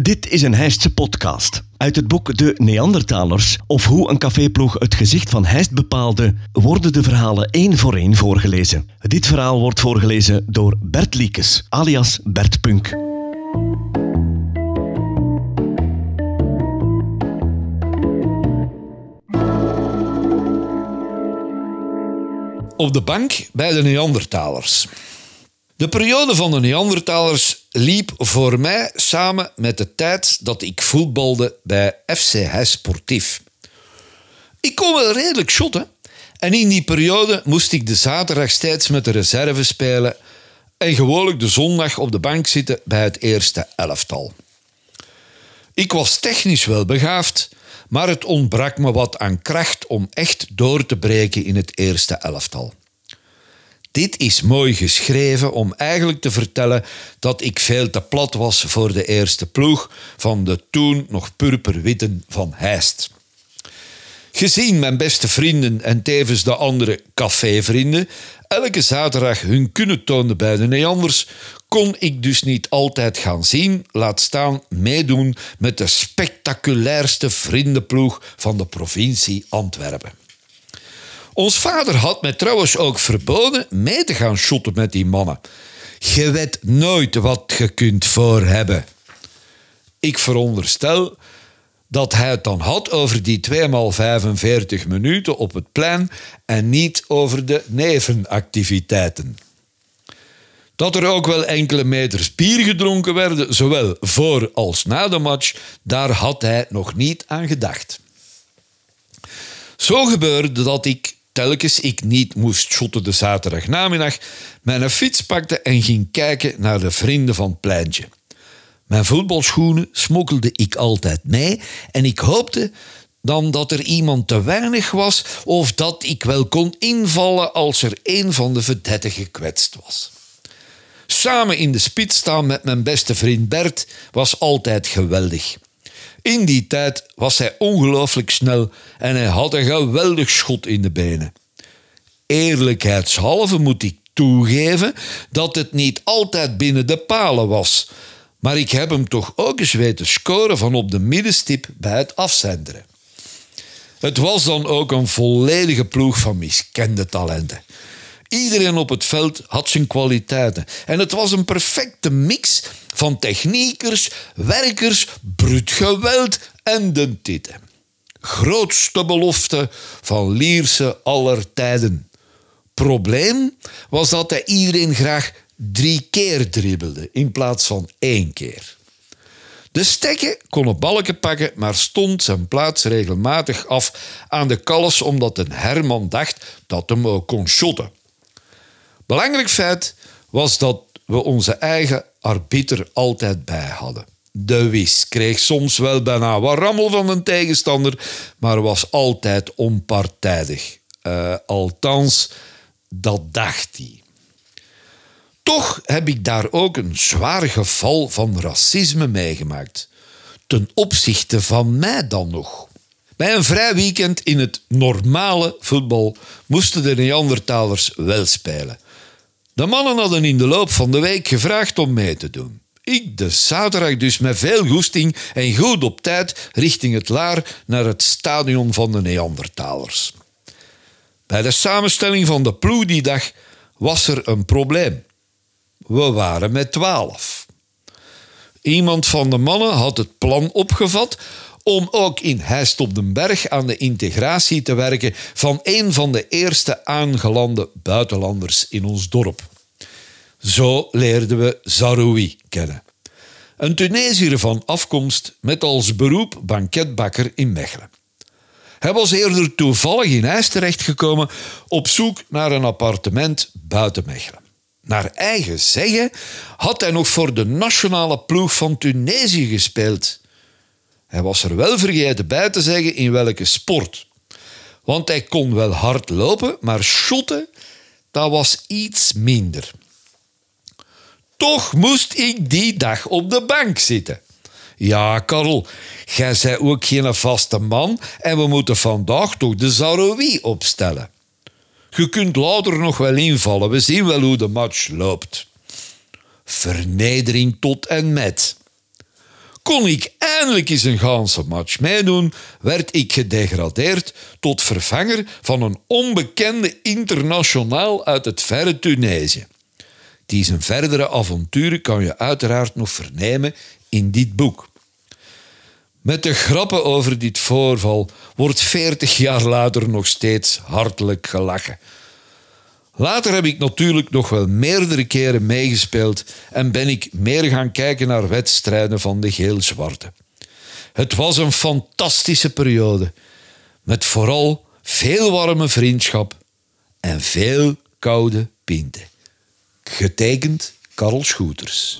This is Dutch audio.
Dit is een Heistse podcast. Uit het boek De Neandertalers, of hoe een caféploeg het gezicht van Heist bepaalde, worden de verhalen één voor één voorgelezen. Dit verhaal wordt voorgelezen door Bert Liekes, alias Bert Punk. Op de bank bij de Neandertalers. De periode van de Neandertalers liep voor mij samen met de tijd dat ik voetbalde bij FC Heist Sportief. Ik kon wel redelijk shotten en in die periode moest ik de zaterdag steeds met de reserve spelen en gewoonlijk de zondag op de bank zitten bij het eerste elftal. Ik was technisch wel begaafd, maar het ontbrak me wat aan kracht om echt door te breken in het eerste elftal. Dit is mooi geschreven om eigenlijk te vertellen dat ik veel te plat was voor de eerste ploeg van de toen nog purperwitten van Heist. Gezien mijn beste vrienden en tevens de andere cafévrienden elke zaterdag hun kunnen toonden bij de Neanders, kon ik dus niet altijd gaan zien, laat staan meedoen met de spectaculairste vriendenploeg van de provincie Antwerpen. Ons vader had mij trouwens ook verboden mee te gaan shotten met die mannen. Je weet nooit wat je kunt voor hebben. Ik veronderstel dat hij het dan had over die 2 x 45 minuten op het plein en niet over de nevenactiviteiten. Dat er ook wel enkele meters bier gedronken werden, zowel voor als na de match, daar had hij nog niet aan gedacht. Zo gebeurde dat ik telkens ik niet moest shotten de zaterdagnamiddag, mijn fiets pakte en ging kijken naar de vrienden van het pleintje. Mijn voetbalschoenen smokkelde ik altijd mee en ik hoopte dan dat er iemand te weinig was of dat ik wel kon invallen als er een van de verdetten gekwetst was. Samen in de spits staan met mijn beste vriend Bert was altijd geweldig. In die tijd was hij ongelooflijk snel en hij had een geweldig schot in de benen. Eerlijkheidshalve moet ik toegeven dat het niet altijd binnen de palen was, maar ik heb hem toch ook eens weten scoren van op de middenstip bij het afzenderen. Het was dan ook een volledige ploeg van miskende talenten. Iedereen op het veld had zijn kwaliteiten. En het was een perfecte mix van techniekers, werkers, bruut geweld en de titten. Grootste belofte van Lierse aller tijden. Probleem was dat hij iedereen graag drie keer dribbelde in plaats van één keer. De stekken kon op balken pakken, maar stond zijn plaats regelmatig af aan de kalles omdat een Herman dacht dat hem ook kon shotten. Belangrijk feit was dat we onze eigen arbiter altijd bij hadden. De Wis kreeg soms wel bijna wat rammel van een tegenstander, maar was altijd onpartijdig. Uh, althans, dat dacht hij. Toch heb ik daar ook een zwaar geval van racisme meegemaakt. Ten opzichte van mij dan nog. Bij een vrij weekend in het normale voetbal moesten de Neandertalers wel spelen. De mannen hadden in de loop van de week gevraagd om mee te doen. Ik de zaterdag dus met veel goesting en goed op tijd richting het Laar naar het stadion van de Neandertalers. Bij de samenstelling van de ploeg die dag was er een probleem. We waren met twaalf. Iemand van de mannen had het plan opgevat om ook in Heist op den Berg aan de integratie te werken van een van de eerste aangelande buitenlanders in ons dorp. Zo leerden we Zaroui kennen. Een Tunesiër van afkomst met als beroep banketbakker in Mechelen. Hij was eerder toevallig in IJs terechtgekomen op zoek naar een appartement buiten Mechelen. Naar eigen zeggen had hij nog voor de nationale ploeg van Tunesië gespeeld. Hij was er wel vergeten bij te zeggen in welke sport. Want hij kon wel hard lopen, maar shotten, dat was iets minder. Toch moest ik die dag op de bank zitten. Ja, Karel, jij zei ook geen vaste man en we moeten vandaag toch de Zaroui opstellen. Je kunt later nog wel invallen, we zien wel hoe de match loopt. Vernedering tot en met. Kon ik eindelijk eens een ganse match meedoen, werd ik gedegradeerd tot vervanger van een onbekende internationaal uit het verre Tunesië. Die zijn verdere avonturen kan je uiteraard nog vernemen in dit boek. Met de grappen over dit voorval wordt 40 jaar later nog steeds hartelijk gelachen. Later heb ik natuurlijk nog wel meerdere keren meegespeeld en ben ik meer gaan kijken naar wedstrijden van de geel-zwarte. Het was een fantastische periode, met vooral veel warme vriendschap en veel koude pinten. Getekend Karel Schoeters.